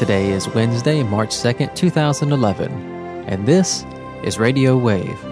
Today is Wednesday, March 2nd, 2011, and this is Radio Wave.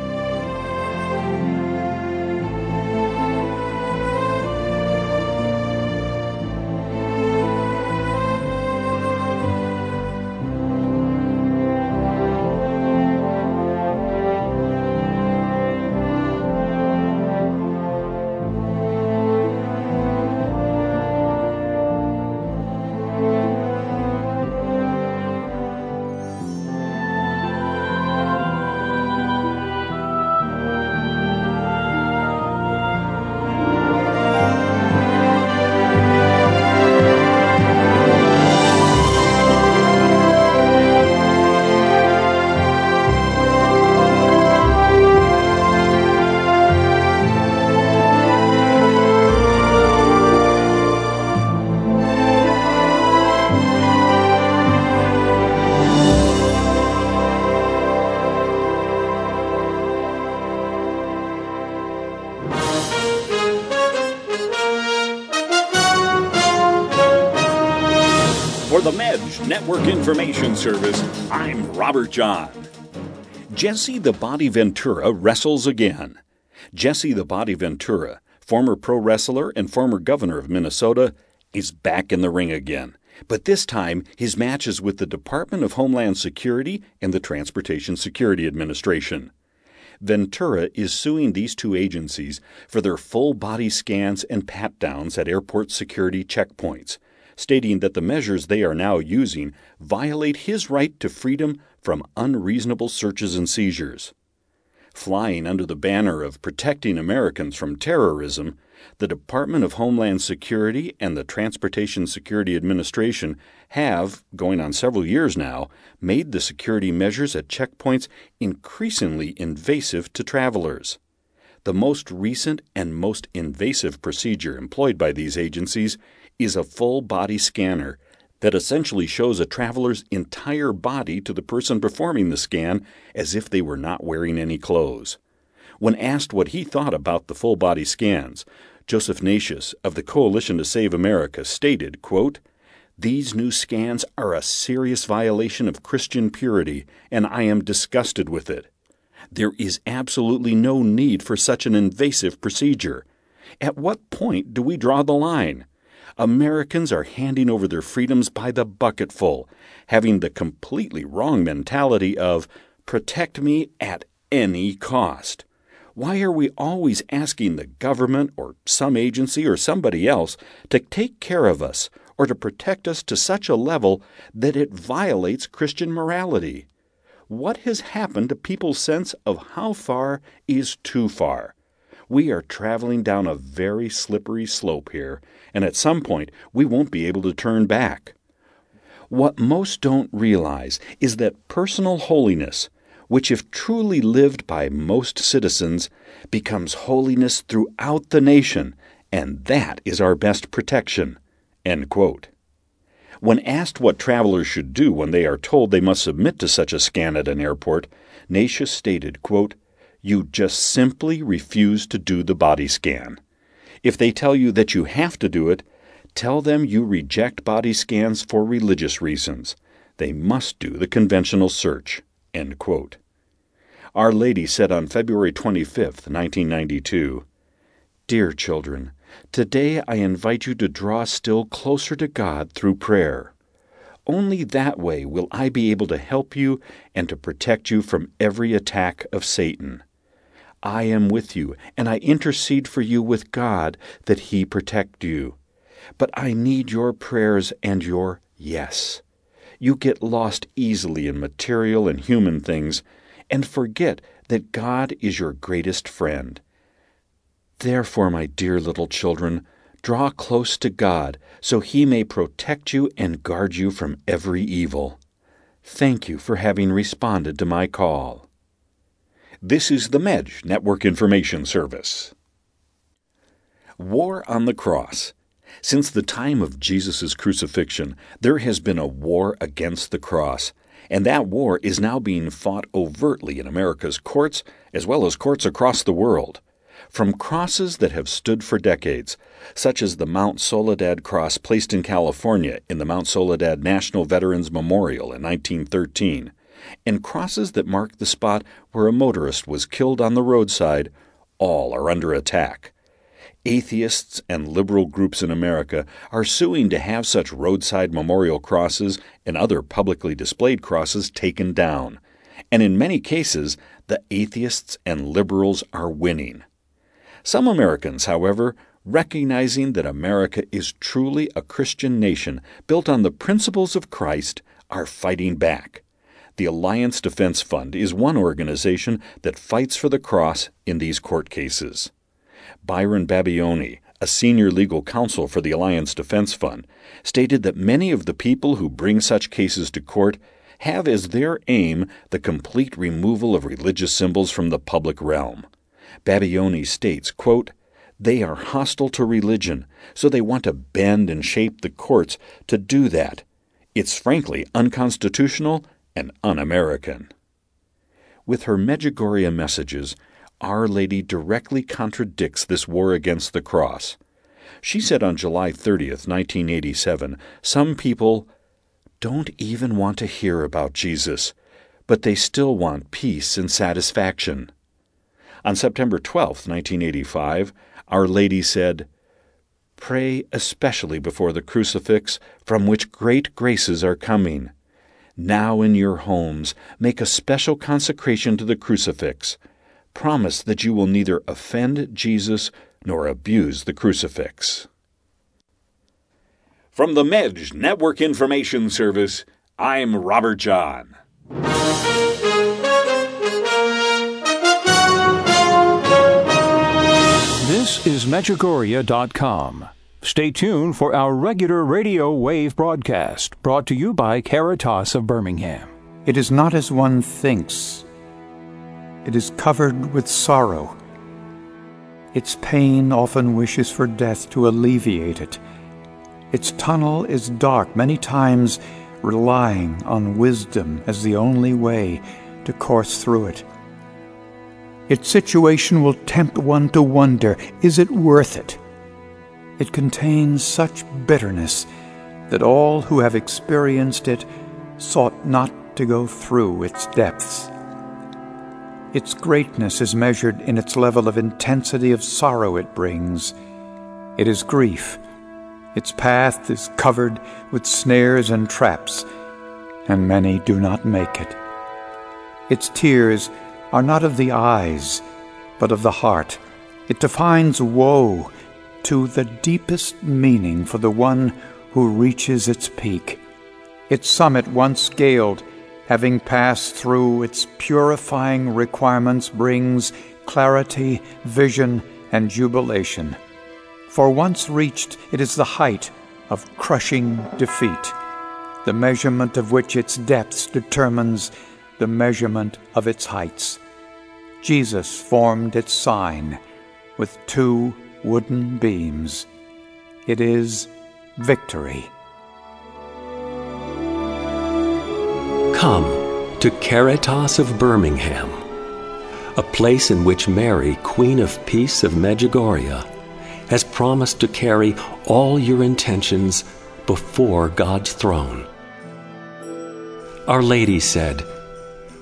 Information Service, I'm Robert John. Jesse the Body Ventura wrestles again. Jesse the Body Ventura, former pro wrestler and former governor of Minnesota, is back in the ring again. But this time, his match is with the Department of Homeland Security and the Transportation Security Administration. Ventura is suing these two agencies for their full body scans and pat downs at airport security checkpoints, stating that the measures they are now using violate his right to freedom from unreasonable searches and seizures. Flying under the banner of protecting Americans from terrorism, the Department of Homeland Security and the Transportation Security Administration have, going on several years now, made the security measures at checkpoints increasingly invasive to travelers. The most recent and most invasive procedure employed by these agencies is a full body scanner that essentially shows a traveler's entire body to the person performing the scan as if they were not wearing any clothes. When asked what he thought about the full body scans, Joseph Natius of the Coalition to Save America stated, quote, These new scans are a serious violation of Christian purity, and I am disgusted with it. There is absolutely no need for such an invasive procedure. At what point do we draw the line? Americans are handing over their freedoms by the bucketful, having the completely wrong mentality of protect me at any cost. Why are we always asking the government or some agency or somebody else to take care of us or to protect us to such a level that it violates Christian morality? What has happened to people's sense of how far is too far? We are traveling down a very slippery slope here, and at some point we won't be able to turn back. What most don't realize is that personal holiness, which, if truly lived by most citizens, becomes holiness throughout the nation, and that is our best protection. When asked what travelers should do when they are told they must submit to such a scan at an airport, Natius stated, quote, You just simply refuse to do the body scan. If they tell you that you have to do it, tell them you reject body scans for religious reasons. They must do the conventional search. Our Lady said on February 25, 1992, Dear children, today I invite you to draw still closer to God through prayer. Only that way will I be able to help you and to protect you from every attack of Satan. I am with you, and I intercede for you with God that He protect you. But I need your prayers and your yes. You get lost easily in material and human things and forget that God is your greatest friend. Therefore, my dear little children, draw close to God so He may protect you and guard you from every evil. Thank you for having responded to my call. This is the Medj Network Information Service. War on the Cross. Since the time of Jesus' crucifixion, there has been a war against the cross, and that war is now being fought overtly in America's courts as well as courts across the world. from crosses that have stood for decades, such as the Mount Soledad cross placed in California in the Mount Soledad National Veterans Memorial in 1913, and crosses that mark the spot where a motorist was killed on the roadside, all are under attack. Atheists and liberal groups in America are suing to have such roadside memorial crosses and other publicly displayed crosses taken down. And in many cases, the atheists and liberals are winning. Some Americans, however, recognizing that America is truly a Christian nation built on the principles of Christ, are fighting back. The Alliance Defense Fund is one organization that fights for the cross in these court cases. Byron Babione, a senior legal counsel for the Alliance Defense Fund, stated that many of the people who bring such cases to court have as their aim the complete removal of religious symbols from the public realm. Babione states, quote, They are hostile to religion, so they want to bend and shape the courts to do that. It's frankly unconstitutional and un American. With her Medjugorje messages, Our Lady directly contradicts this war against the cross. She said on July 30th, 1987, some people don't even want to hear about Jesus, but they still want peace and satisfaction. On September 12, 1985, Our Lady said, Pray especially before the crucifix, from which great graces are coming. Now in your homes, make a special consecration to the crucifix. Promise that you will neither offend Jesus nor abuse the crucifix. From the MEDJ Network Information Service, I'm Robert John. This is Medjugorje.com. Stay tuned for our regular radio wave broadcast brought to you by Caritas of Birmingham. It is not as one thinks. It is covered with sorrow. Its pain often wishes for death to alleviate it. Its tunnel is dark, many times relying on wisdom as the only way to course through it. Its situation will tempt one to wonder is it worth it? It contains such bitterness that all who have experienced it sought not to go through its depths. Its greatness is measured in its level of intensity of sorrow it brings. It is grief. Its path is covered with snares and traps, and many do not make it. Its tears are not of the eyes, but of the heart. It defines woe to the deepest meaning for the one who reaches its peak. Its summit once scaled, having passed through its purifying requirements, brings clarity, vision, and jubilation. For once reached, it is the height of crushing defeat, the measurement of which its depths determines the measurement of its heights. Jesus formed its sign with two wooden beams. It is victory. Come to Caritas of Birmingham, a place in which Mary, Queen of Peace of Medjugorje, has promised to carry all your intentions before God's throne. Our Lady said,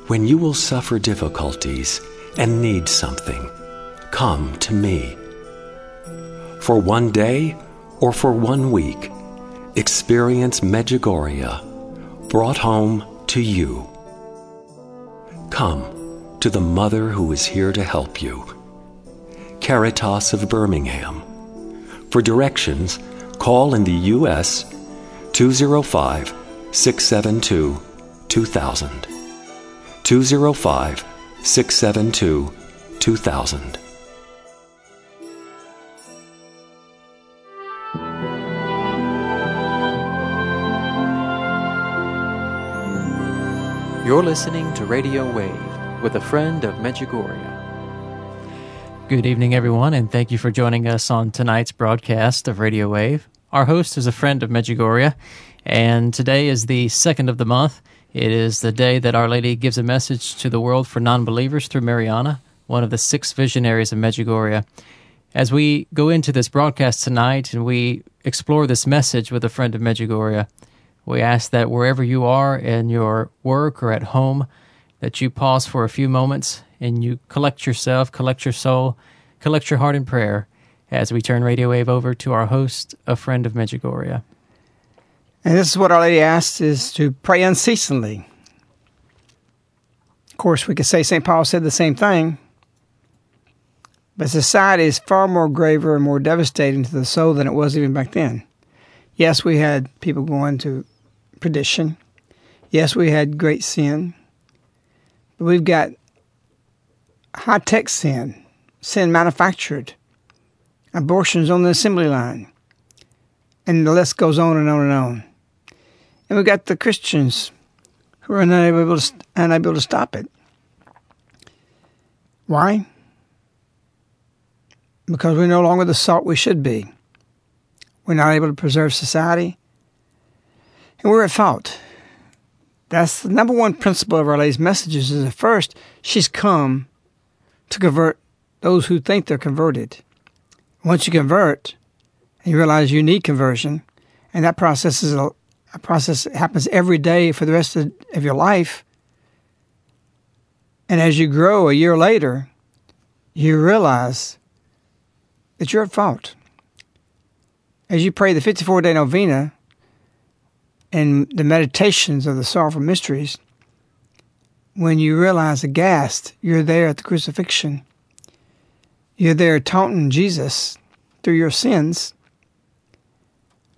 When you will suffer difficulties and need something, come to me. For one day or for one week, experience Medjugorje brought home to you. Come to the Mother who is here to help you. Caritas of Birmingham. For directions, call in the U.S. 205 672 2000. 205 672 2000. You're listening to Radio Wave with a friend of Medjugorje. Good evening, everyone, and thank you for joining us on tonight's broadcast of Radio Wave. Our host is a friend of Medjugorje, and today is the second of the month. It is the day that Our Lady gives a message to the world for non believers through Mirjana. one of the six visionaries of Medjugorje. As we go into this broadcast tonight and we explore this message with a friend of Medjugorje, we ask that wherever you are in your work or at home, that you pause for a few moments and you collect yourself, collect your soul, collect your heart in prayer as we turn Radio Wave over to our host, a friend of Medjugorje. And this is what Our Lady asks is to pray unceasingly. Of course, we could say St. Paul said the same thing. But society is far more graver and more devastating to the soul than it was even back then. Yes, we had people going to perdition. Yes, we had great sin. But we've got high tech sin, sin manufactured, abortions on the assembly line. And the list goes on and on and on. And we've got the Christians who are unable to, unable to stop it. Why? because we're no longer the salt we should be. We're not able to preserve society, we're at fault. That's the number one principle of Our Lady's messages is that first, she's come to convert those who think they're converted. Once you convert, and you realize you need conversion, and that process is a, a process that happens every day for the rest of, of your life. And as you grow a year later, you realize that you're at fault. As you pray the 54 day novena and the meditations of the sorrowful mysteries, when you realize aghast you're there at the crucifixion, you're there taunting Jesus through your sins.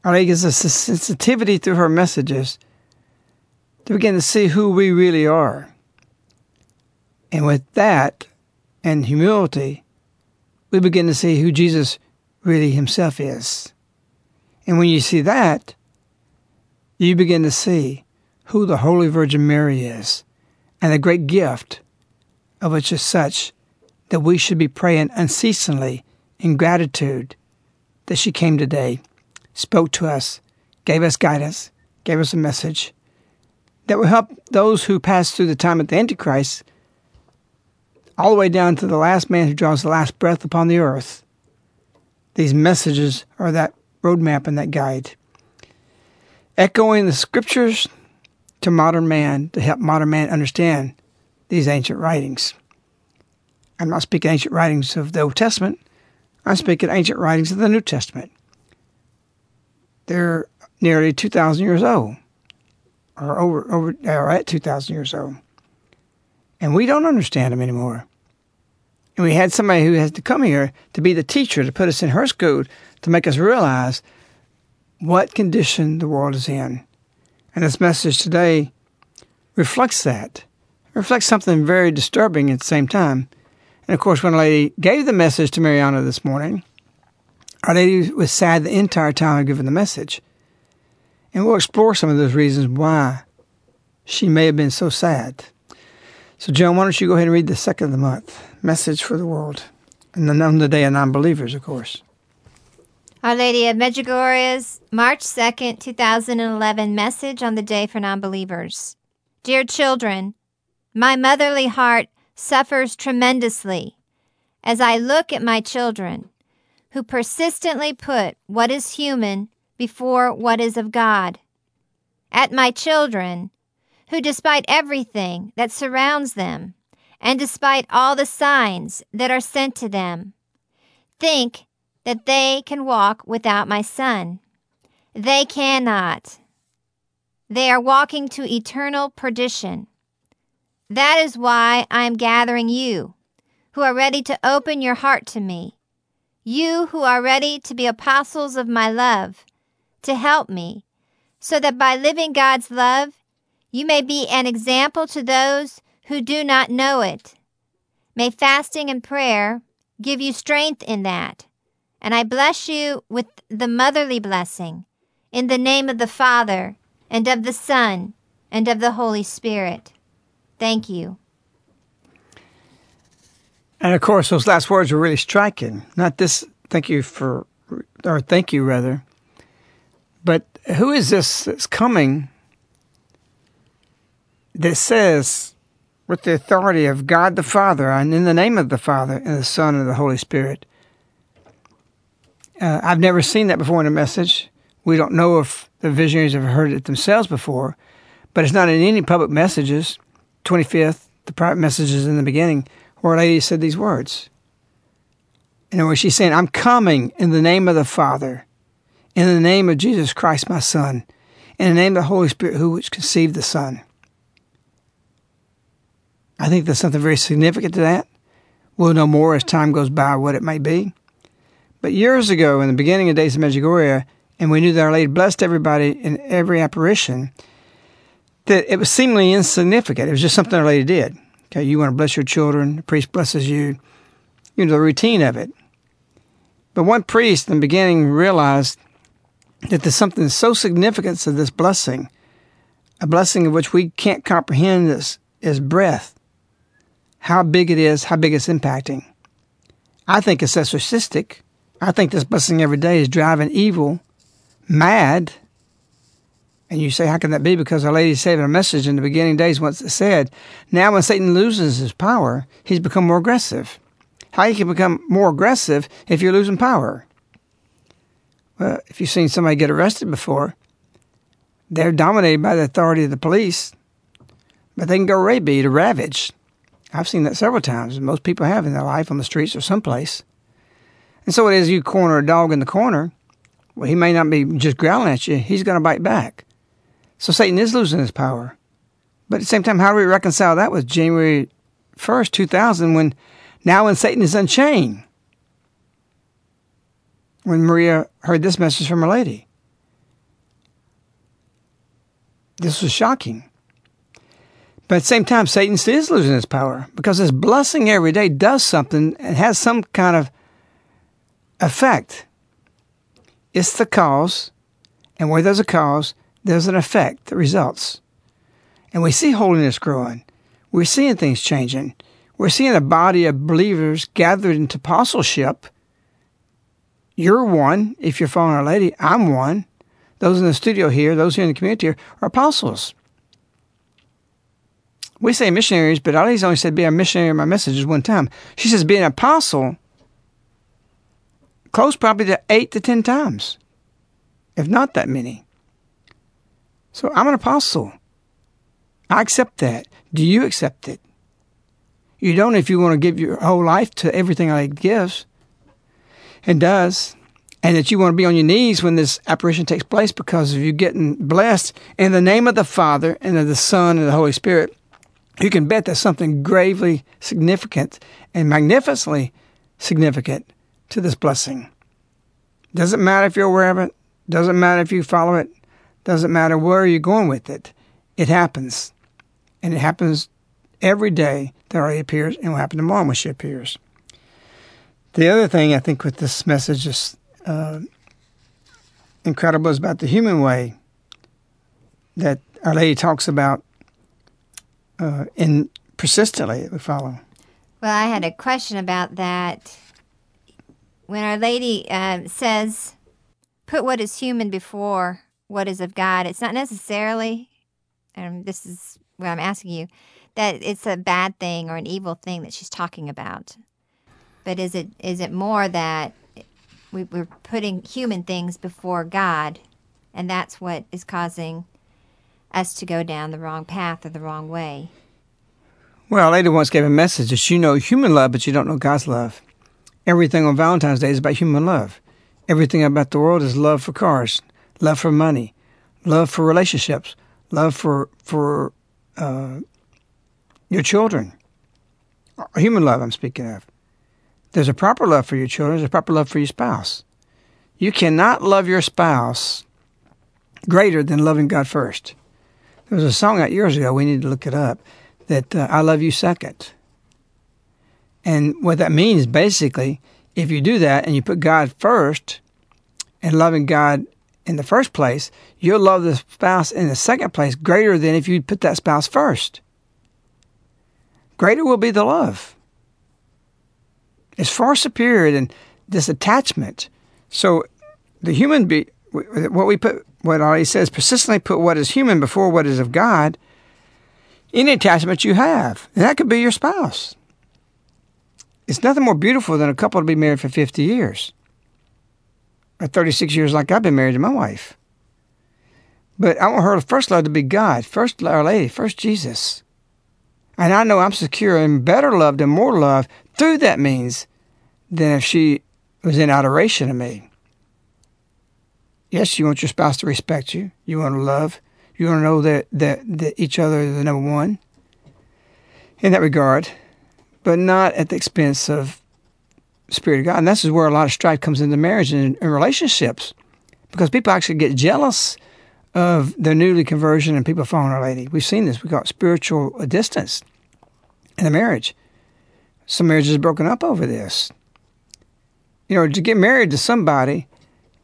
Our gives us a sensitivity through her messages to begin to see who we really are. And with that and humility, we begin to see who Jesus really himself is. And when you see that, you begin to see who the Holy Virgin Mary is and the great gift of which is such that we should be praying unceasingly in gratitude that she came today, spoke to us, gave us guidance, gave us a message that will help those who pass through the time of the Antichrist all the way down to the last man who draws the last breath upon the earth. These messages are that roadmap and that guide. Echoing the scriptures to modern man to help modern man understand these ancient writings. I'm not speaking ancient writings of the Old Testament. I'm speaking ancient writings of the New Testament. They're nearly 2,000 years old, or over, over, or at 2,000 years old. And we don't understand them anymore. And we had somebody who has to come here to be the teacher, to put us in her school, to make us realize what condition the world is in. And this message today reflects that. Reflects something very disturbing at the same time. And of course, when a lady gave the message to Mirjana this morning, our lady was sad the entire time of giving the message. And we'll explore some of those reasons why she may have been so sad. So, Joan, why don't you go ahead and read the second of the month message for the world? And then on the day of non believers, of course. Our Lady of Medjugorje's March 2nd, 2011 message on the day for non believers. Dear children, my motherly heart suffers tremendously as I look at my children who persistently put what is human before what is of God. At my children who, despite everything that surrounds them, and despite all the signs that are sent to them, think that they can walk without my Son. They cannot. They are walking to eternal perdition. That is why I am gathering you, who are ready to open your heart to me, you who are ready to be apostles of my love, to help me, so that by living God's love, you may be an example to those who do not know it. May fasting and prayer give you strength in that. And I bless you with the motherly blessing in the name of the Father and of the Son and of the Holy Spirit. Thank you. And of course, those last words were really striking. Not this, thank you for, or thank you rather, but who is this that's coming that says with the authority of God the Father and in the name of the Father and the Son and the Holy Spirit. Uh, I've never seen that before in a message. We don't know if the visionaries have heard it themselves before, but it's not in any public messages. 25th, the private messages in the beginning, where a lady said these words. And words, she's saying, I'm coming in the name of the Father, in the name of Jesus Christ, my Son, in the name of the Holy Spirit, who which conceived the Son. I think there's something very significant to that. We'll know more as time goes by what it may be. But years ago, in the beginning of Days of Medjugorje, and we knew that Our Lady blessed everybody in every apparition, that it was seemingly insignificant. It was just something Our Lady did. Okay, you want to bless your children, the priest blesses you, you know, the routine of it. But one priest in the beginning realized that there's something so significant to this blessing, a blessing of which we can't comprehend as, as breath, how big it is, how big it's impacting. I think it's exorcistic. I think this blessing every day is driving evil mad. And you say, how can that be? Because Our Lady said in a message in the beginning days once it said, now when Satan loses his power, he's become more aggressive. How you can become more aggressive if you're losing power? Well, if you've seen somebody get arrested before, they're dominated by the authority of the police, but they can go rabid or ravaged. I've seen that several times, and most people have in their life on the streets or someplace. And so it is you corner a dog in the corner. Well, he may not be just growling at you, he's going to bite back. So Satan is losing his power. But at the same time, how do we reconcile that with January 1st, 2000, when now when Satan is unchained? When Maria heard this message from Her Lady. This was shocking. But at the same time, Satan still is losing his power because his blessing every day does something and has some kind of effect. It's the cause, and where there's a cause, there's an effect that results. And we see holiness growing. We're seeing things changing. We're seeing a body of believers gathered into apostleship. You're one, if you're following Our Lady. I'm one. Those in the studio here, those here in the community here, are apostles. We say missionaries, but Ali's only said be a missionary in my messages one time. She says be an apostle close probably to eight to ten times, if not that many. So I'm an apostle. I accept that. Do you accept it? You don't if you want to give your whole life to everything I gives and does, and that you want to be on your knees when this apparition takes place because of you getting blessed in the name of the Father and of the Son and the Holy Spirit. You can bet there's something gravely significant and magnificently significant to this blessing. Doesn't matter if you're aware of it, doesn't matter if you follow it, doesn't matter where you're going with it. It happens. And it happens every day that Our Lady appears, and will happen tomorrow when she appears. The other thing I think with this message is uh, incredible is about the human way that Our Lady talks about uh, in persistently that we follow. Well, I had a question about that. When Our Lady uh, says, put what is human before what is of God, it's not necessarily, and this is what I'm asking you, that it's a bad thing or an evil thing that she's talking about. But is it is it more that we, we're putting human things before God, and that's what is causing us to go down the wrong path or the wrong way? Well, lady once gave a message that you know human love, but you don't know God's love. Everything on Valentine's Day is about human love. Everything about the world is love for cars, love for money, love for relationships, love for for uh, your children. Human love, I'm speaking of. There's a proper love for your children. There's a proper love for your spouse. You cannot love your spouse greater than loving God first. There was a song out years ago. We need to look it up. That uh, I love you second. And what that means basically, if you do that and you put God first, and loving God in the first place, you'll love the spouse in the second place greater than if you put that spouse first. Greater will be the love. It's far superior than this attachment. So the human be what we put what already says persistently put what is human before what is of God any attachment you have, and that could be your spouse. It's nothing more beautiful than a couple to be married for 50 years or 36 years like I've been married to my wife. But I want her first love to be God, first Our Lady, first Jesus. And I know I'm secure and better loved and more loved through that means than if she was in adoration of me. Yes, you want your spouse to respect you. You want to love. You want to know that, that, that each other is the number one in that regard, but not at the expense of Spirit of God. And this is where a lot of strife comes into marriage and, relationships because people actually get jealous of their newly conversion and people following Our Lady. We've seen this. We've got spiritual distance in a marriage. Some marriages are broken up over this. You know, to get married to somebody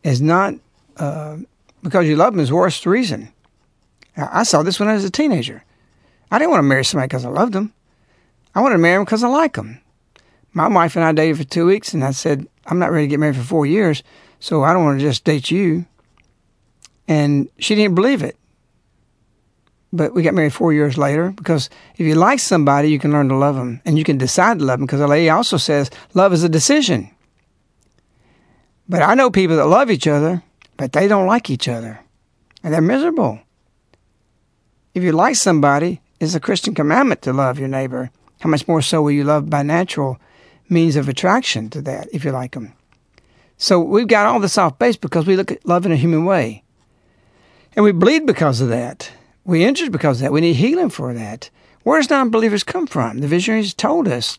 is not uh, because you love them is the worst reason. I saw this when I was a teenager. I didn't want to marry somebody because I loved them. I wanted to marry him because I like him. my wife and I dated for two weeks, and I said, I'm not ready to get married for four years, so I don't want to just date you. And she didn't believe it. But we got married four years later because if you like somebody, you can learn to love them and you can decide to love them because the lady also says love is a decision. But I know people that love each other, but they don't like each other and they're miserable. If you like somebody, it's a Christian commandment to love your neighbor. How much more so will you love by natural means of attraction to that, if you like them. So we've got all this off base because we look at love in a human way. And we bleed because of that. We injured because of that. We need healing for that. Where does non believers come from? The visionaries told us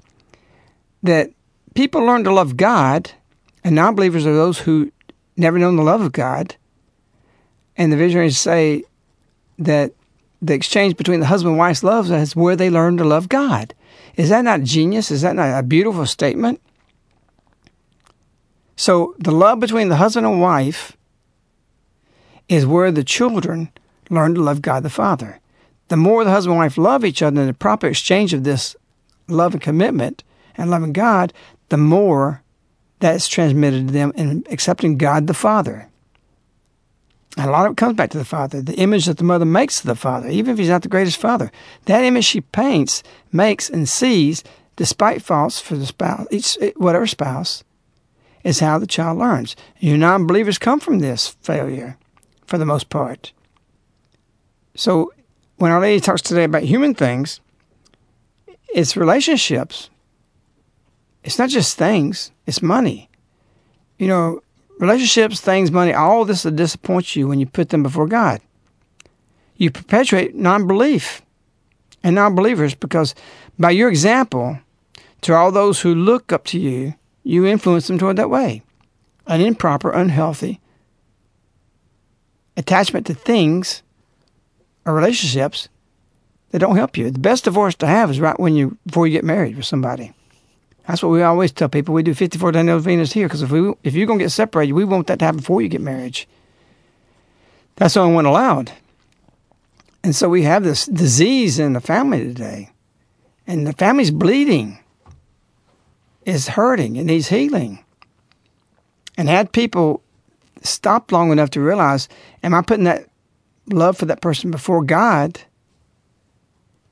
that people learn to love God, and non believers are those who never known the love of God. And the visionaries say that the exchange between the husband and wife's love is where they learn to love God. Is that not genius? Is that not a beautiful statement? So, the love between the husband and wife is where the children learn to love God the Father. The more the husband and wife love each other in the proper exchange of this love and commitment and loving God, the more that is transmitted to them in accepting God the Father. A lot of it comes back to the father, the image that the mother makes of the father, even if he's not the greatest father. That image she paints, makes, and sees, despite faults for the spouse, each whatever spouse, is how the child learns. You non believers come from this failure for the most part. So when Our Lady talks today about human things, it's relationships. It's not just things, it's money. You know, relationships, things, money, all this will disappoint you when you put them before God. You perpetuate non belief and non believers because by your example to all those who look up to you, you influence them toward that way. An improper, unhealthy attachment to things or relationships that don't help you. The best divorce to have is right when you before you get married with somebody. That's what we always tell people. We do 54 day novenas here because if if you're gonna get separated, we want that to happen before you get married. That's the only one allowed. And so we have this disease in the family today, and the family's bleeding. Is hurting. It needs healing. And had people stopped long enough to realize, am I putting that love for that person before God?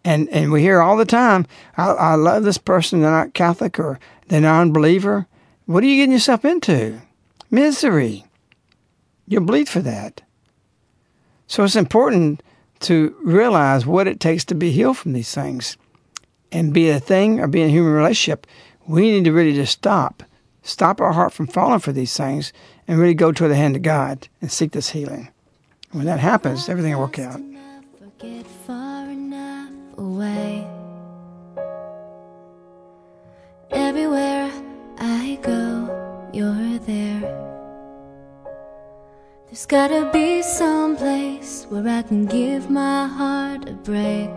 And and we hear all the time, I, I love this person, they're not Catholic or they're non-believer. What are you getting yourself into? Misery. You'll bleed for that. So it's important to realize what it takes to be healed from these things. And be a thing or be in a human relationship, we need to really just stop. Stop our heart from falling for these things and really go to the hand of God and seek this healing. When that happens, everything will work out Everywhere I go, you're there. There's gotta be some place where I can give my heart a break.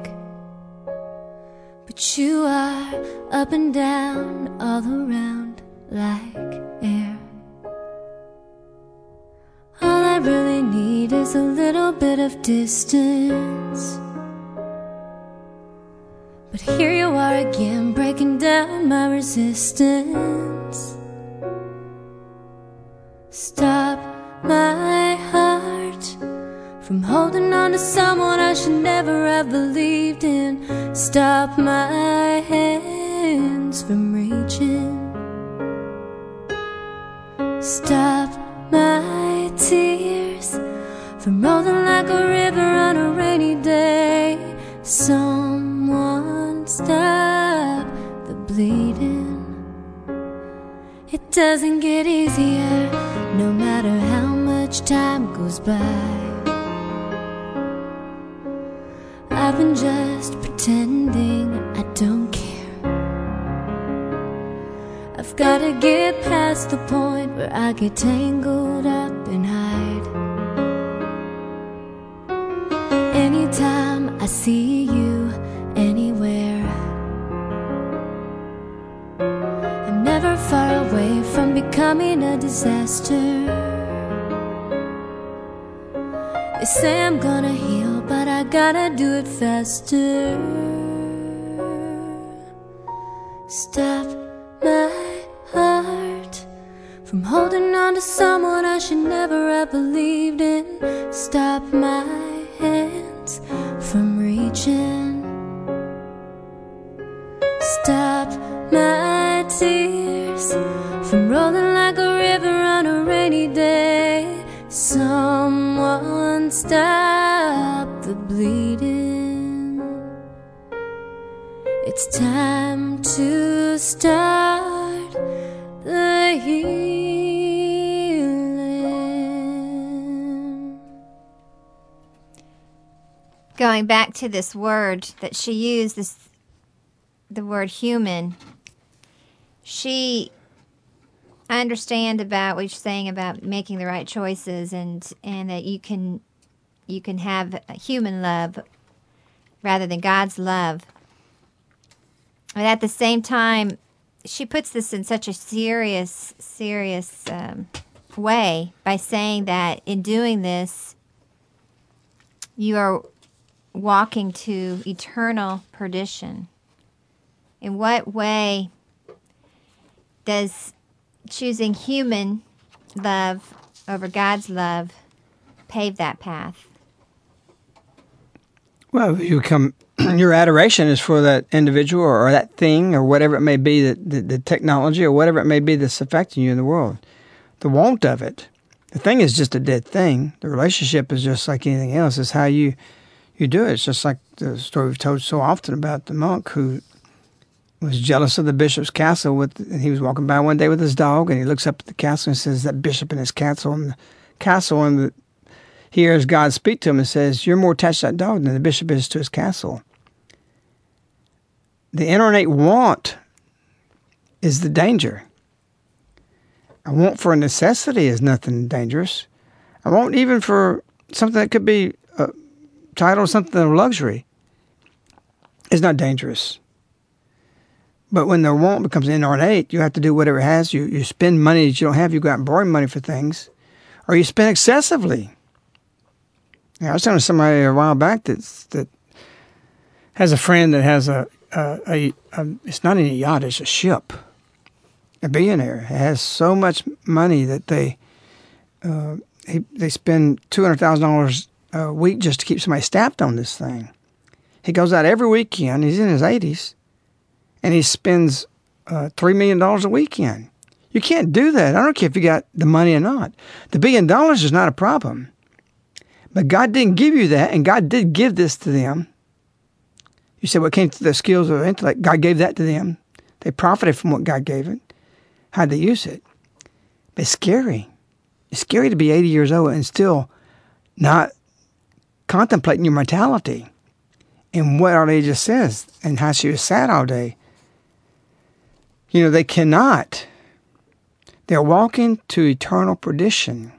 But you are up and down, all around like air. All I really need is a little bit of distance. But here you are again, breaking down my resistance. Stop my heart from holding on to someone I should never have believed in. Stop my hands from reaching. Stop my tears from rolling like a river on a rainy day. Someone doesn't get easier no matter how much time goes by. I've been just pretending I don't care. I've gotta get past the point where I get tangled up and hide. Anytime I see you becoming a disaster. They say I'm gonna heal, but I gotta do it faster. Stop my heart from holding on to someone I should never have believed in. Stop my hands from reaching. Stop my tears from rolling Someone stop the bleeding. It's time to start the healing. Going back to this word that she used, this the word human. She I understand about what you're saying about making the right choices and and that you can you can have human love rather than God's love. But at the same time, she puts this in such a serious, serious um, way by saying that in doing this, you are walking to eternal perdition. In what way does choosing human love over God's love pave that path? Well, you come. Your adoration is for that individual or, or that thing or whatever it may be, the, the, the technology or whatever it may be that's affecting you in the world. The want of it, the thing is just a dead thing. The relationship is just like anything else. It's how you you do it. It's just like the story we've told so often about the monk who was jealous of the bishop's castle. With and he was walking by one day with his dog, and he looks up at the castle and says, "That bishop and his castle and the castle." And the, he hears God speak to him and says, "You're more attached to that dog than the bishop is to his castle." The inordinate want is the danger. A want for a necessity is nothing dangerous. I want even for something that could be uh, a title, something of luxury, is not dangerous. But when the want becomes inordinate, you have to do whatever it has. You you spend money that you don't have. You go out and borrow money for things, or you spend excessively. Yeah, I was telling somebody a while back that that has a friend that has a a, a, a it's not in a yacht, it's a ship. A billionaire has so much money that they uh, he, they spend two hundred thousand dollars a week just to keep somebody staffed on this thing. He goes out every weekend. He's in his eighties and he spends uh, $3 million a weekend. You can't do that. I don't care if you got the money or not. The billion dollars is not a problem. But God didn't give you that, and God did give this to them. You said what came to the skills of intellect, God gave that to them. They profited from what God gave it. How'd they use it? But it's scary. It's scary to be 80 years old and still not contemplating your mortality and what Our Lady just says and how she was sad all day you know, they cannot. They're walking to eternal perdition.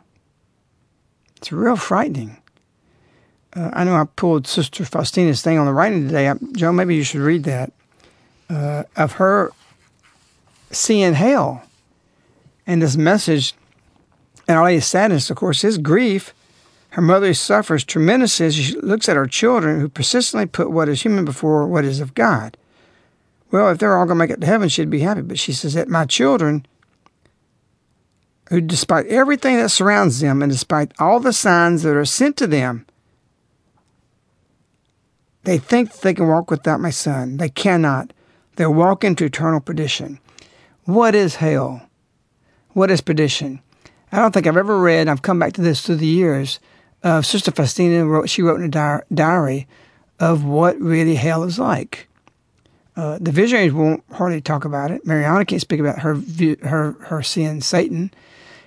It's real frightening. Uh, I know I pulled Sister Faustina's thing on the writing today. I, Joe, maybe you should read that. Uh, of her seeing hell. And this message, and Our Lady's sadness, of course, is grief. Her mother suffers tremendously as she looks at her children who persistently put what is human before what is of God. Well, if they're all going to make it to heaven, she'd be happy. But she says that my children, who despite everything that surrounds them and despite all the signs that are sent to them, They think they can walk without my son. They cannot. They'll walk into eternal perdition. What is hell? What is perdition? I don't think I've ever read, I've come back to this through the years, uh, Sister Faustina wrote, she wrote in a diary of what really hell is like. Uh, the visionaries won't hardly talk about it. Mirjana can't speak about her her her sin, Satan.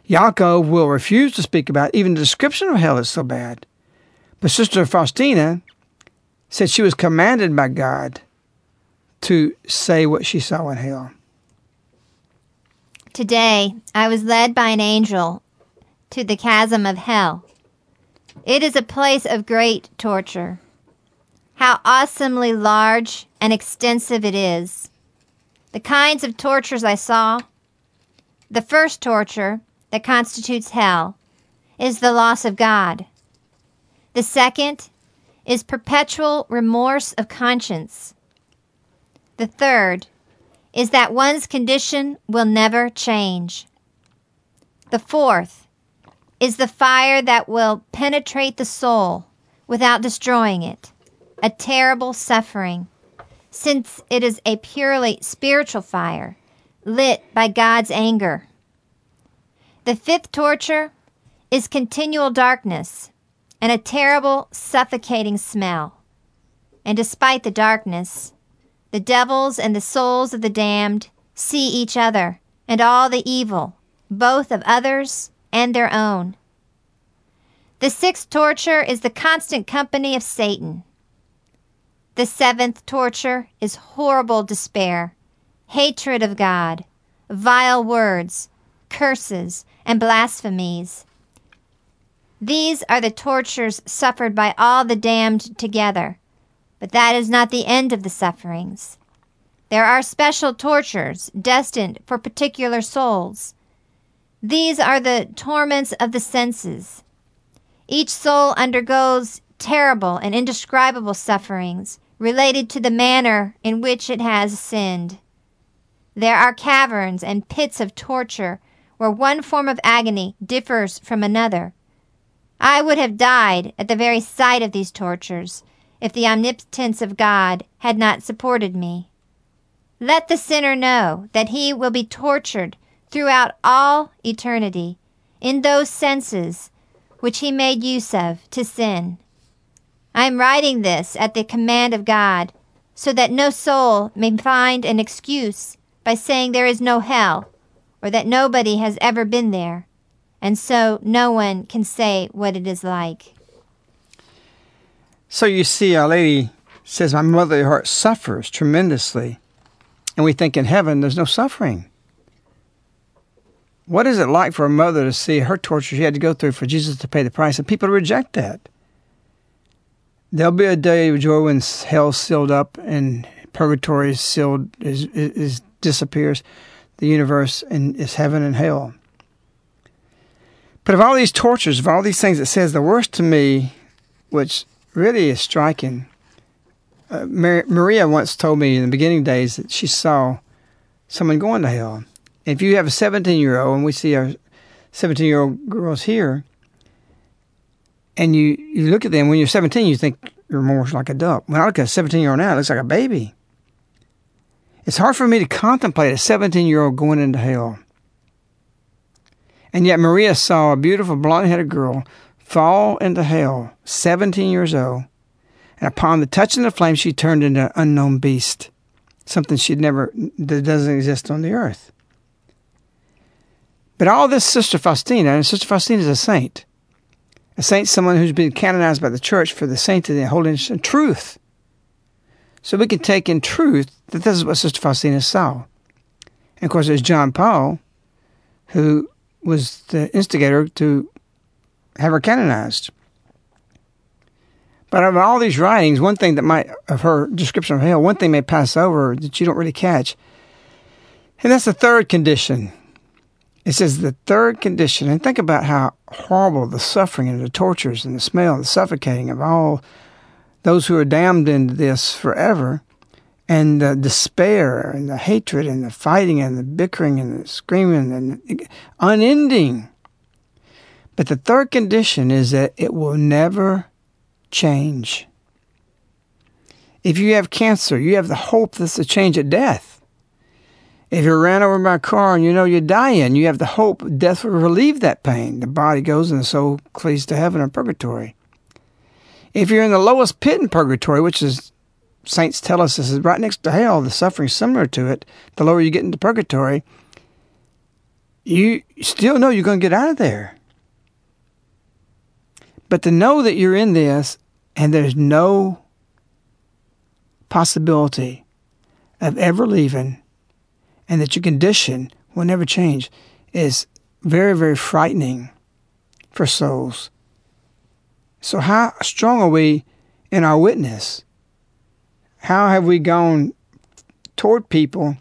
Jakov will refuse to speak about it. Even the description of hell is so bad. But Sister Faustina said she was commanded by God to say what she saw in hell. Today, I was led by an angel to the chasm of hell. It is a place of great torture. How awesomely large and extensive it is. The kinds of tortures I saw. The first torture, that constitutes hell, is the loss of God. The second is perpetual remorse of conscience. The third is that one's condition will never change. The fourth is the fire that will penetrate the soul without destroying it, a terrible suffering, since it is a purely spiritual fire lit by God's anger. The fifth torture is continual darkness and a terrible suffocating smell. And despite the darkness, the devils and the souls of the damned see each other and all the evil, both of others and their own. The sixth torture is the constant company of Satan. The seventh torture is horrible despair, hatred of God, vile words, curses, and blasphemies. These are the tortures suffered by all the damned together, but that is not the end of the sufferings. There are special tortures destined for particular souls. These are the torments of the senses. Each soul undergoes terrible and indescribable sufferings related to the manner in which it has sinned. There are caverns and pits of torture where one form of agony differs from another. I would have died at the very sight of these tortures if the omnipotence of God had not supported me. Let the sinner know that he will be tortured throughout all eternity in those senses which he made use of to sin. I am writing this at the command of God so that no soul may find an excuse by saying there is no hell or that nobody has ever been there, and so no one can say what it is like. So you see, Our Lady says, My motherly heart suffers tremendously. And we think in heaven there's no suffering. What is it like for a mother to see her torture she had to go through for Jesus to pay the price? And people reject that. There'll be a day of joy when hell's sealed up and purgatory is sealed, is, is, is disappears the universe and is heaven and hell. But of all these tortures, of all these things, it says the worst to me, which really is striking. Uh, Mar- Maria once told me in the beginning days that she saw someone going to hell. If you have a 17 year old, and we see our 17 year old girls here, and you, you look at them when you're 17, you think you're more like a duck. When I look at a 17 year old now, it looks like a baby. It's hard for me to contemplate a 17 year old going into hell. And yet, Maria saw a beautiful blonde headed girl fall into hell, 17 years old, and upon the touching of the flame, she turned into an unknown beast, something she'd never, that doesn't exist on the earth. But all this, Sister Faustina, and Sister Faustina is a saint. A saint, someone who's been canonized by the church for the sanctity and holiness and truth. So we can take in truth that this is what Sister Faustina saw. And of course, there's John Paul, who was the instigator to have her canonized. But of all these writings, one thing that might, of her description of hell, one thing may pass over that you don't really catch. And that's the third condition. It says the third condition, and think about how horrible the suffering and the tortures and the smell, the suffocating of all those who are damned into this forever, and the despair and the hatred and the fighting and the bickering and the screaming and unending. But the third condition is that it will never change. If you have cancer, you have the hope that's a change at death. If you're ran over by a car and you know you're dying, you have the hope death will relieve that pain. The body goes and the soul cleaves to heaven or purgatory. If you're in the lowest pit in purgatory, which is saints tell us this is right next to hell, the suffering similar to it, the lower you get into purgatory, you still know you're going to get out of there. But to know that you're in this and there's no possibility of ever leaving and that your condition will never change is very, very frightening for souls. So, how strong are we in our witness? How have we gone toward people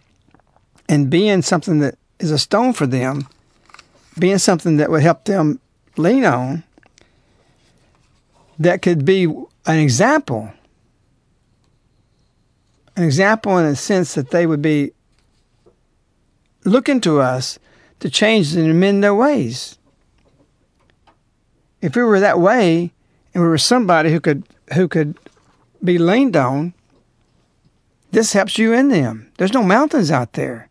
and being something that is a stone for them, being something that would help them lean on, that could be an example? An example in a sense that they would be looking to us to change and amend their ways. If we were that way, and we were somebody who could who could be leaned on, this helps you in them. There's no mountains out there.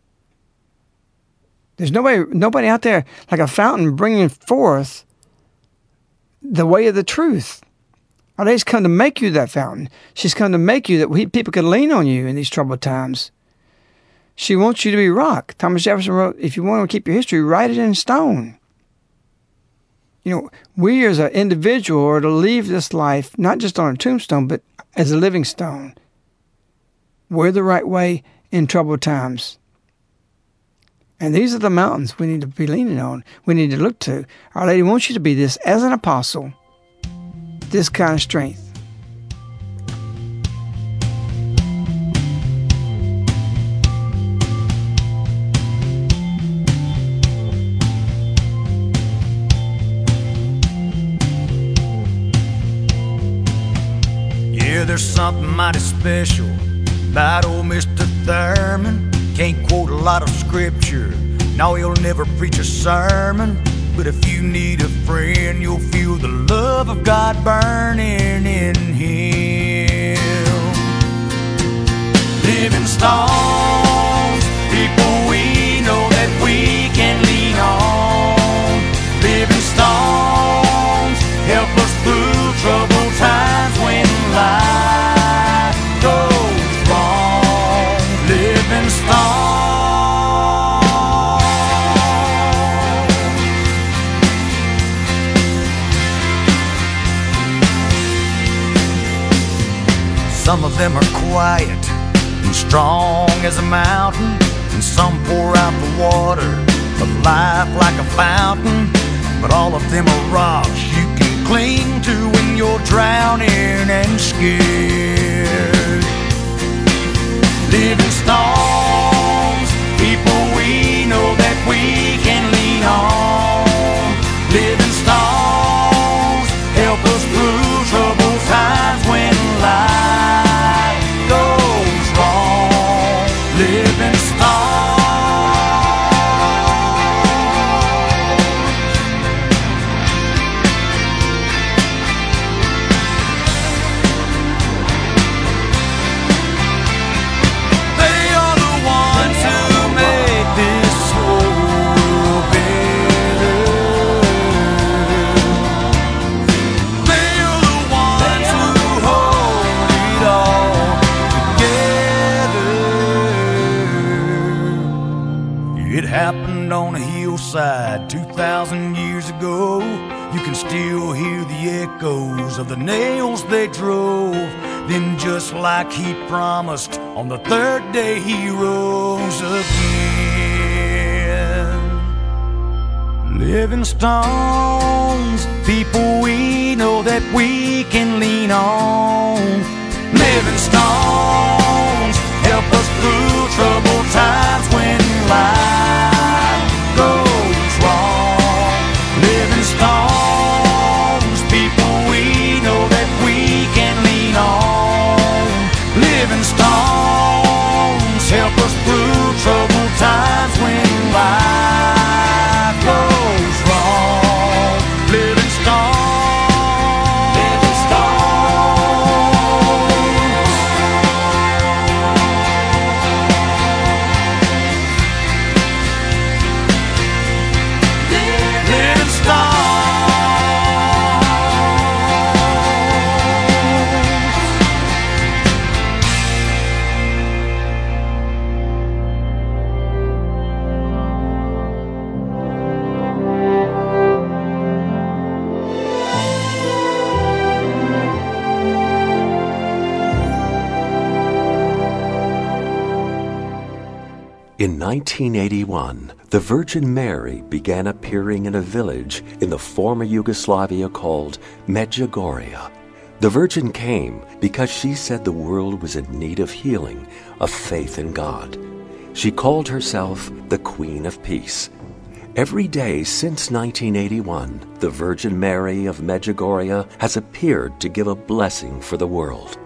There's nobody nobody out there like a fountain bringing forth the way of the truth. Oh, Our lady's come to make you that fountain. She's come to make you that we, people can lean on you in these troubled times. She wants you to be rock. Thomas Jefferson wrote, if you want to keep your history, write it in stone. You know, we as an individual are to leave this life not just on a tombstone, but as a living stone. We're the right way in troubled times. And these are the mountains we need to be leaning on. We need to look to. Our Lady wants you to be this as an apostle, this kind of strength. There's something mighty special about old Mr. Thurman. Can't quote a lot of scripture, no, he'll never preach a sermon. But if you need a friend, you'll feel the love of God burning in him. Them are quiet and strong as a mountain, and some pour out the water of life like a fountain. But all of them are rocks you can cling to when you're drowning and scared. Living stones, people we know that we can lean on. Living stones, help us through troubled times when wrong. Hillside 2,000 years ago. You can still hear the echoes of the nails they drove. Then, just like he promised, on the third day he rose again. Living stones, people we know that we can lean on. Living stones, help us through troubled times 1981, the Virgin Mary began appearing in a village in the former Yugoslavia called Medjugorje. The Virgin came because she said the world was in need of healing, of faith in God. She called herself the Queen of Peace. Every day since 1981, the Virgin Mary of Medjugorje has appeared to give a blessing for the world.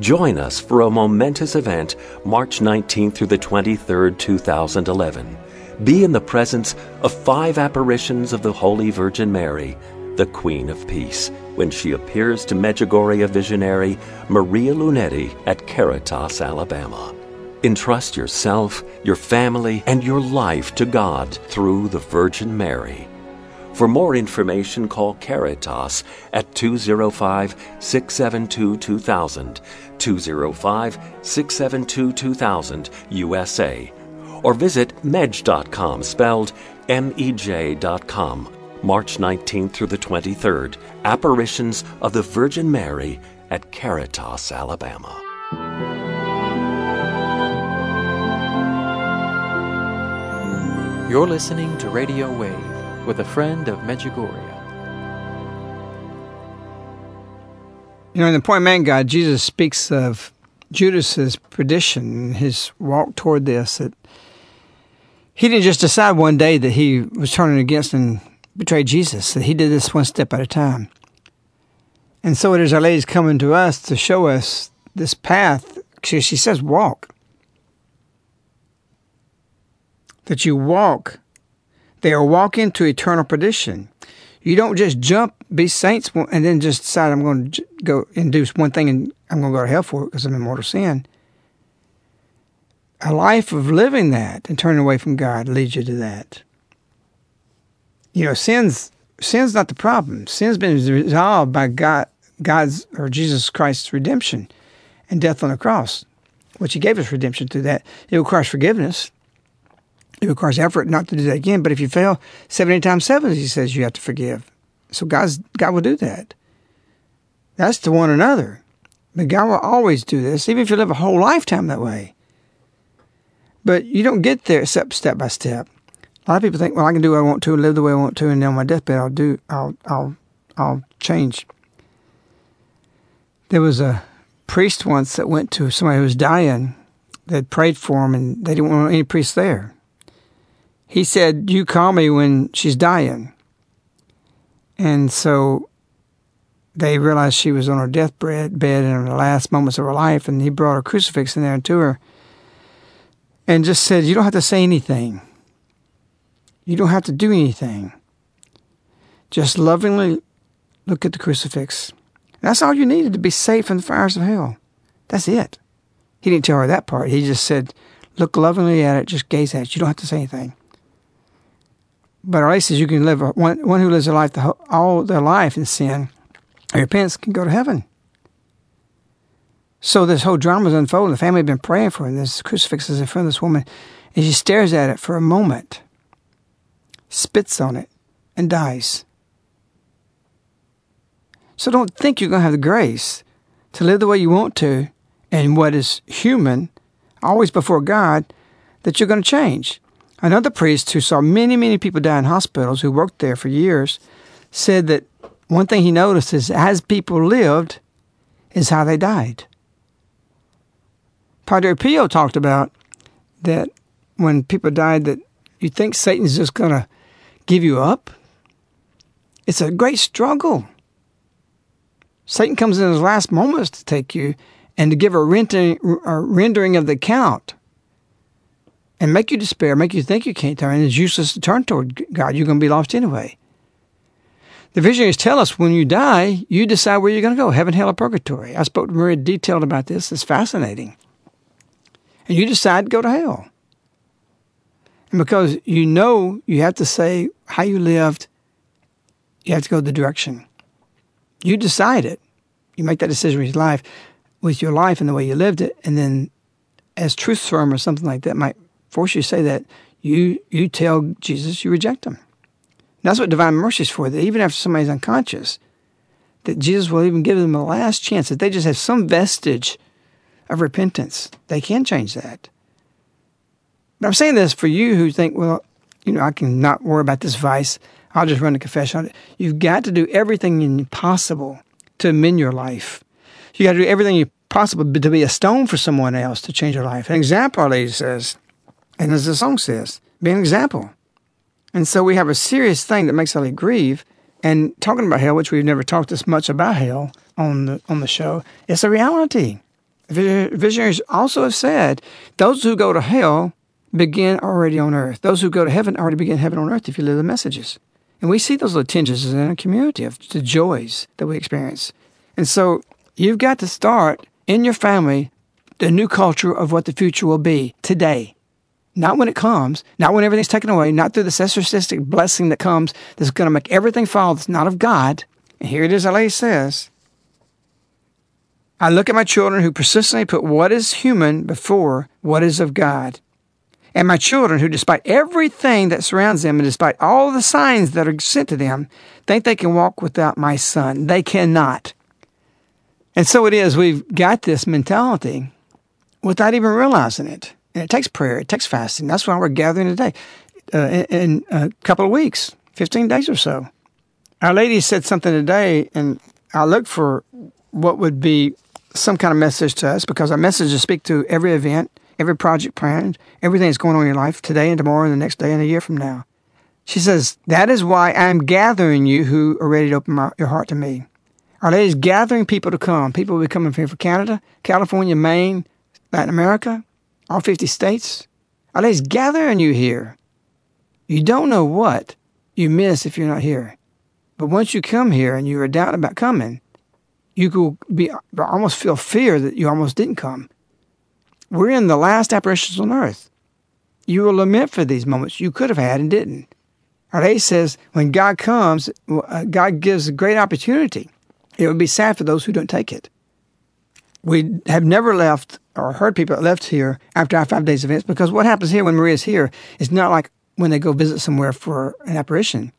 Join us for a momentous event March 19th through the 23rd, 2011. Be in the presence of five apparitions of the Holy Virgin Mary, the Queen of Peace, when she appears to Medjugorje visionary Maria Lunetti at Caritas, Alabama. Entrust yourself, your family, and your life to God through the Virgin Mary. For more information, call Caritas at 205 672 2000, 205 672 2000, USA, or visit medj.com, spelled M E J.com, March 19th through the 23rd, Apparitions of the Virgin Mary at Caritas, Alabama. You're listening to Radio Wave with a friend of Medjugorje. You know, in the Point Man Guide, Jesus speaks of Judas's perdition, and his walk toward this. That he didn't just decide one day that he was turning against and betrayed Jesus. That he did this one step at a time. And so it is Our Lady's coming to us to show us this path. She, she says, walk. That you walk. They are walking to eternal perdition. You don't just jump, be saints, and then just decide I'm going to go and do one thing and I'm going to go to hell for it because I'm in mortal sin. A life of living that and turning away from God leads you to that. You know, sin's sin's not the problem. Sin's been resolved by God, God's or Jesus Christ's redemption and death on the cross, which He gave us redemption through that. It requires forgiveness. It requires effort not to do that again. But if you fail 70 times 7, he says you have to forgive. So God's, God will do that. That's to one another. But God will always do this, even if you live a whole lifetime that way. But you don't get there except step by step. A lot of people think, well, I can do what I want to and live the way I want to, and then on my deathbed, I'll do, I'll, I'll, I'll change. There was a priest once that went to somebody who was dying. They prayed for him, and they didn't want any priest there. He said, You call me when she's dying. And so they realized she was on her deathbed bed in the last moments of her life, and he brought a crucifix in there to her and just said, You don't have to say anything. You don't have to do anything. Just lovingly look at the crucifix. That's all you needed to be safe from the fires of hell. That's it. He didn't tell her that part. He just said, Look lovingly at it, just gaze at it. You don't have to say anything. But our says you can live one one who lives a life the, all their life in sin, repents can go to heaven. So this whole drama is unfolding. The family had been praying for him. This crucifix is in front of this woman, and she stares at it for a moment, spits on it, and dies. So don't think you're going to have the grace to live the way you want to and what is human, always before God, that you're going to change. Another priest who saw many, many people die in hospitals, who worked there for years, said that one thing he noticed is as people lived, is how they died. Padre Pio talked about that when people died, that you think Satan's just going to give you up. It's a great struggle. Satan comes in his last moments to take you and to give a rendering, a rendering of the account and make you despair, make you think you can't turn, and it's useless to turn toward God. You're going to be lost anyway. The visionaries tell us when you die, you decide where you're going to go heaven, hell, or purgatory. I spoke to Maria detailed about this. It's fascinating. And you decide to go to hell. And because you know you have to say how you lived, you have to go the direction. You decide it. You make that decision with your life, with your life and the way you lived it, and then as truth serum or something like that might force you to say that, you you tell Jesus you reject him. And that's what divine mercy is for. That even after somebody's unconscious, that Jesus will even give them a last chance. That they just have some vestige of repentance, they can change that. But I'm saying this for you who think, well, you know, I can not worry about this vice. I'll just run a confession on it. You've got to do everything possible to amend your life. You got to do everything possible to be a stone for someone else to change their life. An example, our lady says, and as the song says, be an example. And so we have a serious thing that makes Ellie grieve. And talking about hell, which we've never talked this much about hell on the on the show, it's a reality. Visionaries also have said those who go to hell begin already on earth. Those who go to heaven already begin heaven on earth if you live the messages. And we see those little tinges in our community of the joys that we experience. And so you've got to start in your family the new culture of what the future will be today. Not when it comes, not when everything's taken away, not through the exorcistic blessing that comes that's going to make everything fall that's not of God. And here it is, LA says, I look at my children who persistently put what is human before what is of God and my children, who despite everything that surrounds them and despite all the signs that are sent to them, think they can walk without my son. They cannot. And so it is, we've got this mentality without even realizing it. And it takes prayer, it takes fasting. That's why we're gathering today uh, in, in a couple of weeks, 15 days or so. Our lady said something today, and I looked for what would be some kind of message to us because our messages speak to every event every project planned, everything that's going on in your life today and tomorrow and the next day and a year from now. She says, That is why I'm gathering you who are ready to open my, your heart to me. Our Lady is gathering people to come. People will be coming from Canada, California, Maine, Latin America, all 50 states. Lady's gathering you here. You don't know what you miss if you're not here. But once you come here and you are doubting about coming, you could be almost feel fear that you almost didn't come. We're in the last apparitions on earth. You will lament for these moments you could have had and didn't. Our A says when God comes, uh, God gives a great opportunity. It would be sad for those who don't take it. We have never left or heard people left here after our five days events because what happens here when Maria's here is not like when they go visit somewhere for an apparition.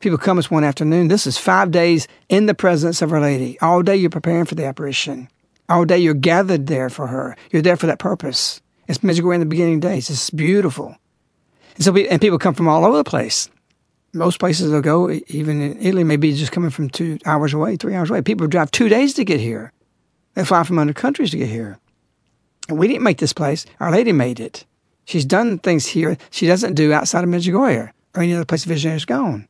People come us one afternoon. This is five days in the presence of Our Lady. All day you're preparing for the apparition. All day you're gathered there for her. You're there for that purpose. It's Medjugorje in the beginning days. It's beautiful. And so, we, and people come from all over the place. Most places they'll go, even in Italy, maybe just coming from two hours away, three hours away. People drive two days to get here. They fly from other countries to get here. And we didn't make this place. Our Lady made it. She's done things here she doesn't do outside of Medjugorje or any other place the visionary has gone.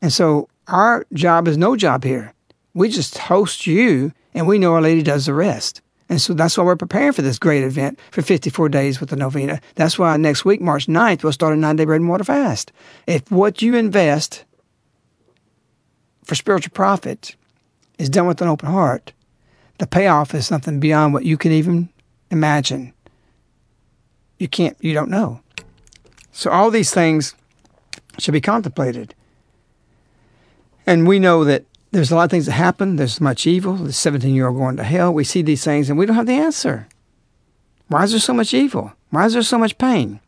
And so our job is no job here. We just host you and we know Our Lady does the rest. And so that's why we're preparing for this great event for 54 days with the novena. That's why next week, March 9th, we'll start a nine day bread and water fast. If what you invest for spiritual profit is done with an open heart, the payoff is something beyond what you can even imagine. You can't, you don't know. So all these things should be contemplated. And we know that there's a lot of things that happen. There's much evil. The 17 year old going to hell. We see these things and we don't have the answer. Why is there so much evil? Why is there so much pain?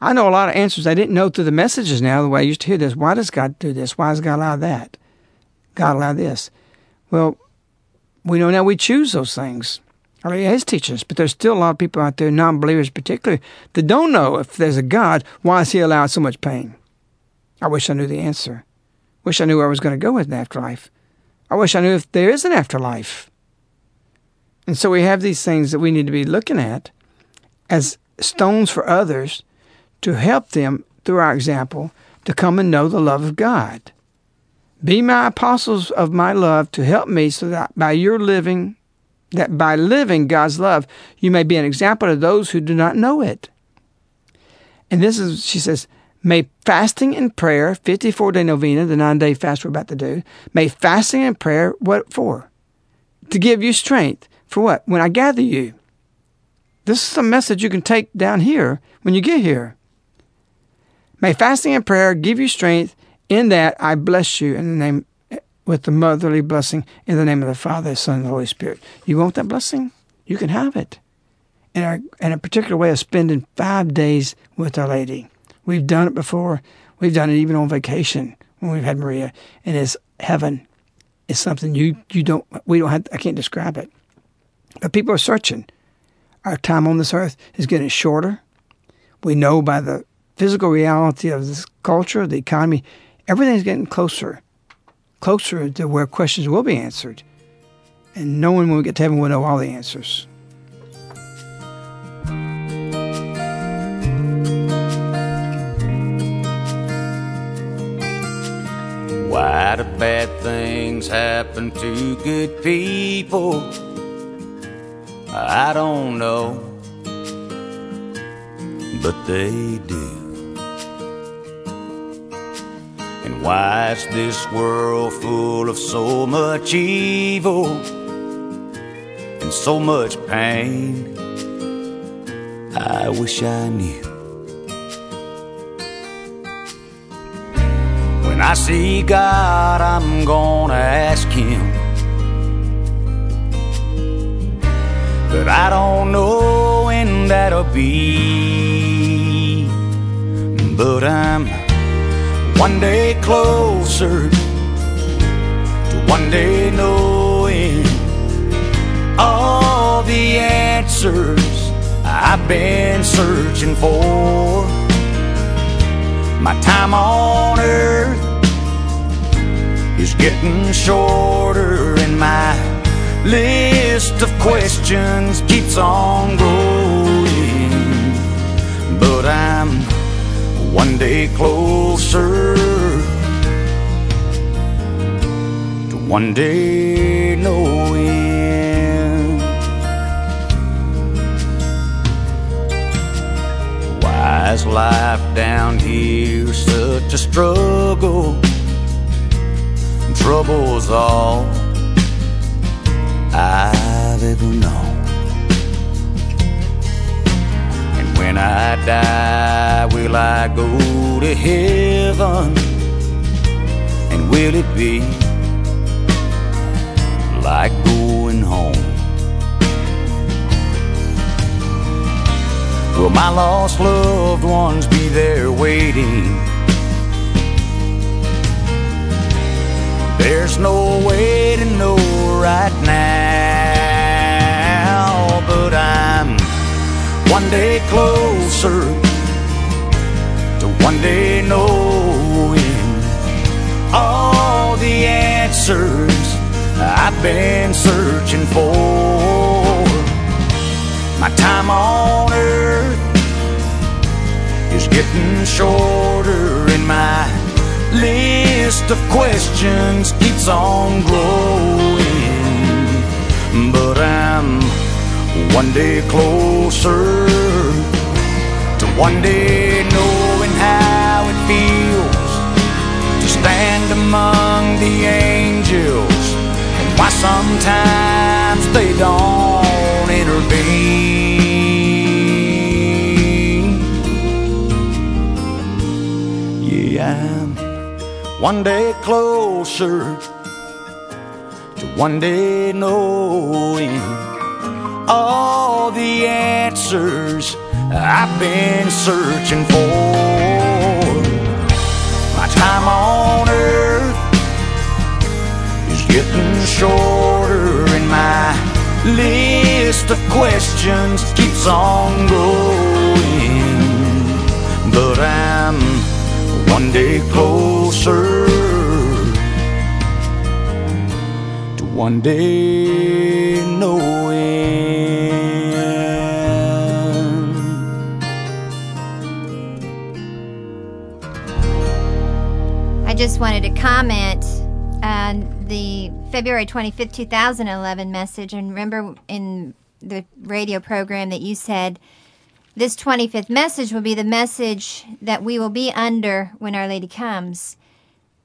I know a lot of answers I didn't know through the messages now, the way I used to hear this. Why does God do this? Why does God allow that? God allow this? Well, we know now we choose those things. Or he has teachers, but there's still a lot of people out there, non believers particularly, that don't know if there's a God, why is he allowed so much pain? I wish I knew the answer. Wish I knew where I was going to go with an afterlife. I wish I knew if there is an afterlife. And so we have these things that we need to be looking at as stones for others to help them through our example to come and know the love of God. Be my apostles of my love to help me so that by your living, that by living God's love, you may be an example to those who do not know it. And this is, she says, May fasting and prayer, 54 day novena, the nine day fast we're about to do, may fasting and prayer, what for? To give you strength. For what? When I gather you. This is a message you can take down here when you get here. May fasting and prayer give you strength in that I bless you in the name with the motherly blessing in the name of the Father, the Son, and the Holy Spirit. You want that blessing? You can have it. In, our, in a particular way of spending five days with Our Lady. We've done it before. We've done it even on vacation when we've had Maria, and it's heaven. It's something you you don't we don't have. I can't describe it, but people are searching. Our time on this earth is getting shorter. We know by the physical reality of this culture, the economy, everything's getting closer, closer to where questions will be answered. And no one when we get to heaven will know all the answers. Why do bad things happen to good people? I don't know, but they do. And why is this world full of so much evil and so much pain? I wish I knew. When I see God, I'm gonna ask Him. But I don't know when that'll be. But I'm one day closer to one day knowing all the answers I've been searching for. My time on earth is getting shorter, and my list of questions keeps on growing. One day closer to one day knowing. Why is life down here such a struggle? Trouble's all I've ever known. When I die, will I go to heaven? And will it be like going home? Will my lost loved ones be there waiting? There's no way to know right now, one day closer to one day knowing all the answers I've been searching for. My time on earth is getting shorter, and my list of questions keeps on growing. But I'm one day closer to one day knowing how it feels to stand among the angels and why sometimes they don't intervene. Yeah, I'm one day closer to one day knowing all the answers I've been searching for. My time on earth is getting shorter, and my list of questions keeps on growing. But I'm one day closer to one day just wanted to comment on the February 25th, 2011 message. And remember in the radio program that you said this 25th message will be the message that we will be under when Our Lady comes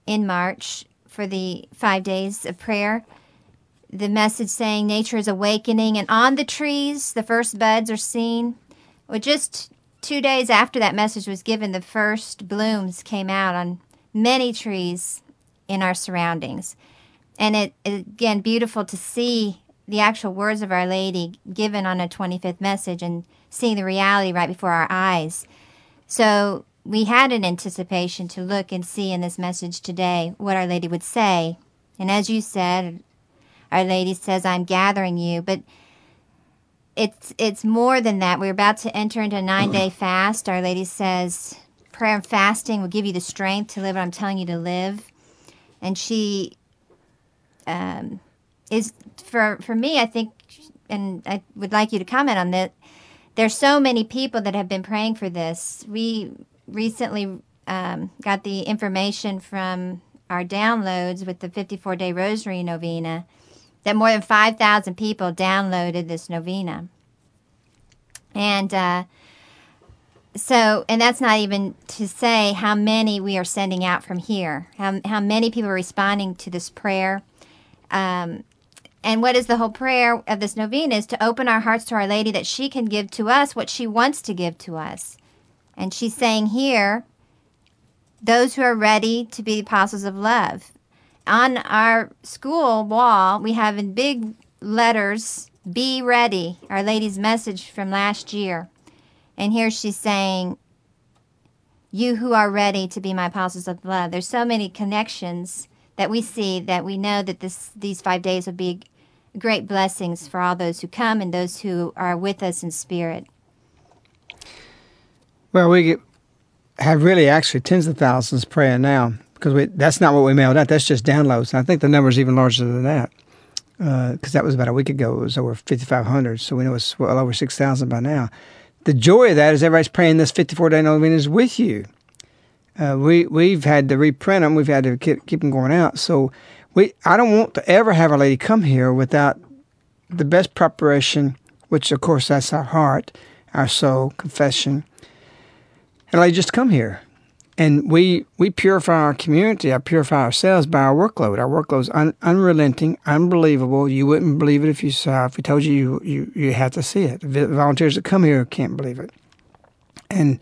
in March for the five days of prayer. The message saying nature is awakening, and on the trees, the first buds are seen. Well, just two days after that message was given, the first blooms came out on many trees in our surroundings. And it, it again beautiful to see the actual words of Our Lady given on a 25th message and seeing the reality right before our eyes. So we had an anticipation to look and see in this message today what Our Lady would say. And as you said, Our Lady says, I'm gathering you. But it's it's more than that. We're about to enter into a nine day fast. Our Lady says prayer and fasting will give you the strength to live what I'm telling you to live. And she um, is for for me, I think, and I would like you to comment on that. There's so many people that have been praying for this. We recently um, got the information from our downloads with the 54 day Rosary Novena that more than 5,000 people downloaded this novena. And uh, so, and that's not even to say how many we are sending out from here, how, how many people are responding to this prayer. Um, and what is the whole prayer of this novena is to open our hearts to Our Lady that she can give to us what she wants to give to us. And she's saying here, those who are ready to be apostles of love. On our school wall, we have in big letters, Be Ready, Our Lady's message from last year. And here she's saying, You who are ready to be my apostles of love. There's so many connections that we see that we know that this these five days will be great blessings for all those who come and those who are with us in spirit. Well, we have really actually tens of thousands praying now because we, that's not what we mailed out. That's just downloads. And I think the number is even larger than that because uh, that was about a week ago. It was over 5,500. So we know it's well over 6,000 by now. The joy of that is everybody's praying this 54 day novenas with you. Uh, we we've had to reprint them. We've had to keep, keep them going out. So we I don't want to ever have a lady come here without the best preparation, which of course that's our heart, our soul, confession, and like just come here. And we, we purify our community, I purify ourselves by our workload. Our workload is un, unrelenting, unbelievable. You wouldn't believe it if you saw. If we told you, you you, you have to see it. The volunteers that come here can't believe it. And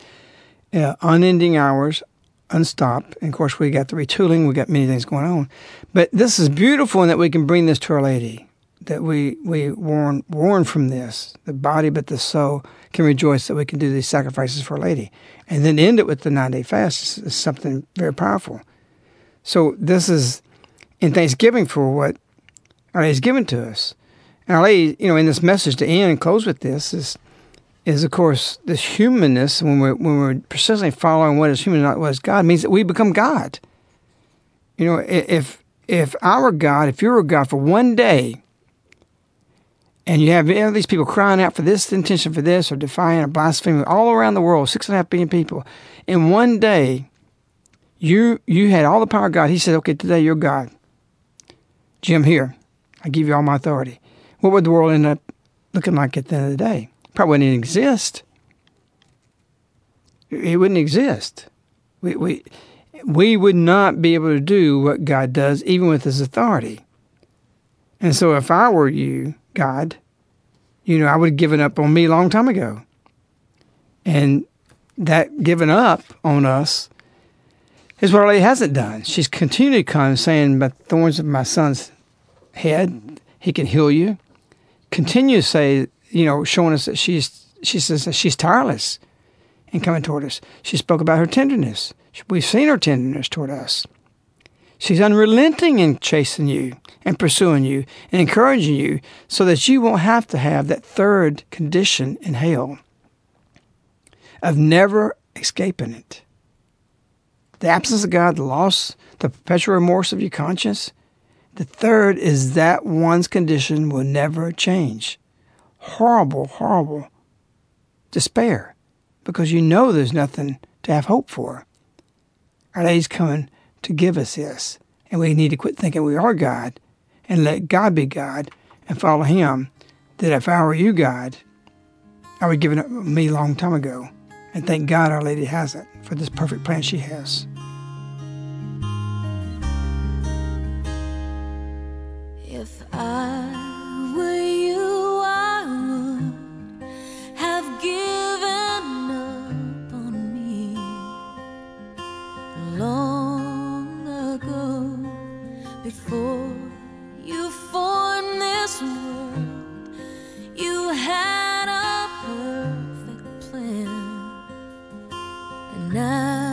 uh, unending hours, unstopped. And of course, we got the retooling. We got many things going on. But this is beautiful in that we can bring this to Our Lady. That we we warn warn from this. The body, but the soul can rejoice that we can do these sacrifices for a Lady and then end it with the nine day fast is something very powerful. So this is in Thanksgiving for what Our has given to us. And Our Lady, you know, in this message to end and close with this is is of course this humanness when we're when we're persistently following what is human not what is God means that we become God. You know, if if our God, if you were God for one day, and you have all these people crying out for this intention for this or defying or blaspheming all around the world, six and a half billion people. In one day, you you had all the power of God. He said, Okay, today you're God. Jim, here. I give you all my authority. What would the world end up looking like at the end of the day? Probably wouldn't exist. It wouldn't exist. We, we, we would not be able to do what God does, even with His authority. And so, if I were you, God, you know, I would have given up on me a long time ago. And that giving up on us is what Lady hasn't done. She's continually come saying, "By thorns of my son's head, he can heal you." Continue to say, you know, showing us that she's she says that she's tireless in coming toward us. She spoke about her tenderness. We've seen her tenderness toward us. She's unrelenting in chasing you and pursuing you and encouraging you so that you won't have to have that third condition in hell of never escaping it. The absence of God, the loss, the perpetual remorse of your conscience. The third is that one's condition will never change. Horrible, horrible despair because you know there's nothing to have hope for. Our Lady's coming to give us this. And we need to quit thinking we are God and let God be God and follow Him. That if I were you, God, I would give it up me a long time ago. And thank God Our Lady has it for this perfect plan she has. If I were you, I would have given up on me ago before you formed this world. You had a perfect plan, and now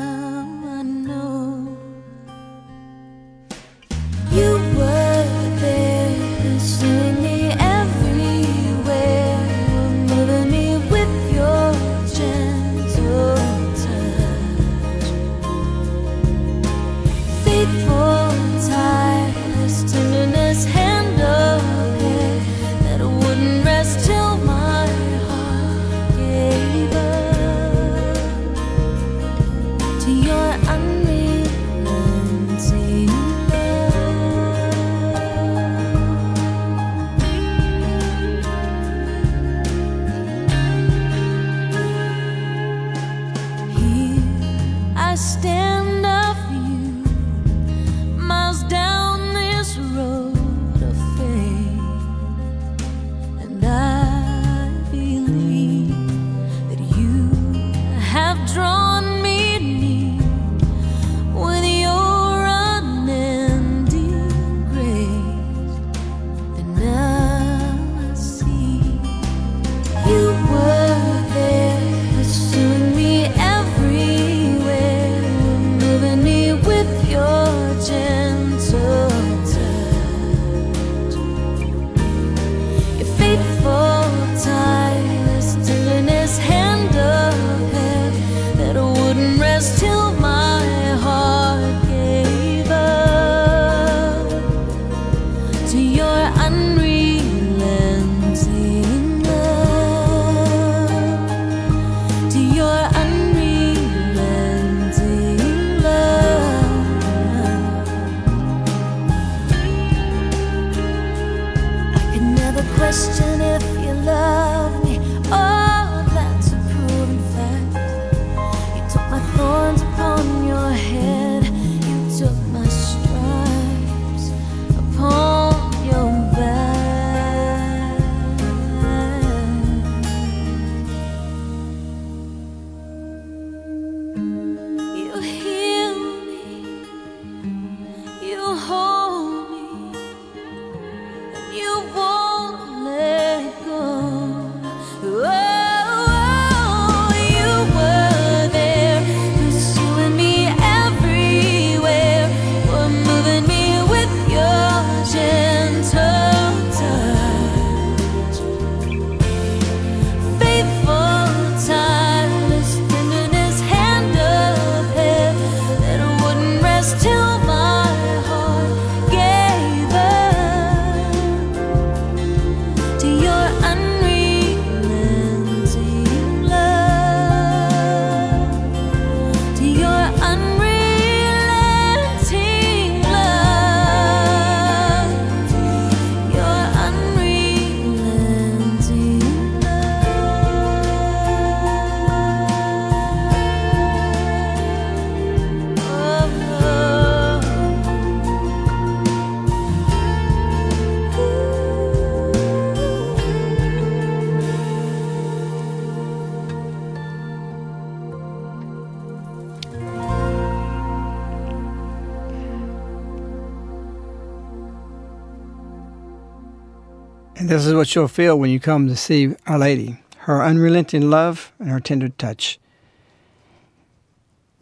this is what you'll feel when you come to see Our Lady her unrelenting love and her tender touch.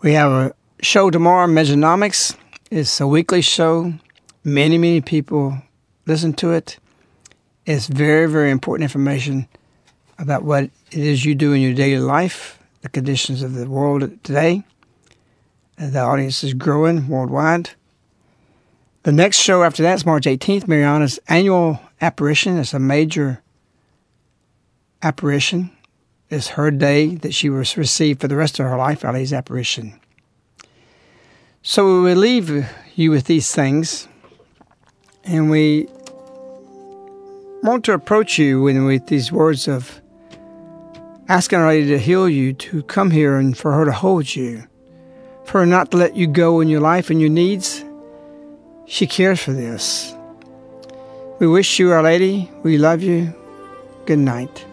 We have a show tomorrow, Mejanomics. It's a weekly show. Many, many people listen to it. It's very, very important information about what it is you do in your daily life, the conditions of the world today. The audience is growing worldwide. The next show after that is March 18th, Mirjana's annual apparition. It's a major apparition. It's her day that she will receive for the rest of her life, Lady's apparition. So we leave you with these things, and we want to approach you with, with these words of asking Our Lady to heal you, to come here and for her to hold you, for her not to let you go in your life and your needs. She cares for this. We wish you, Our Lady, we love you. Good night.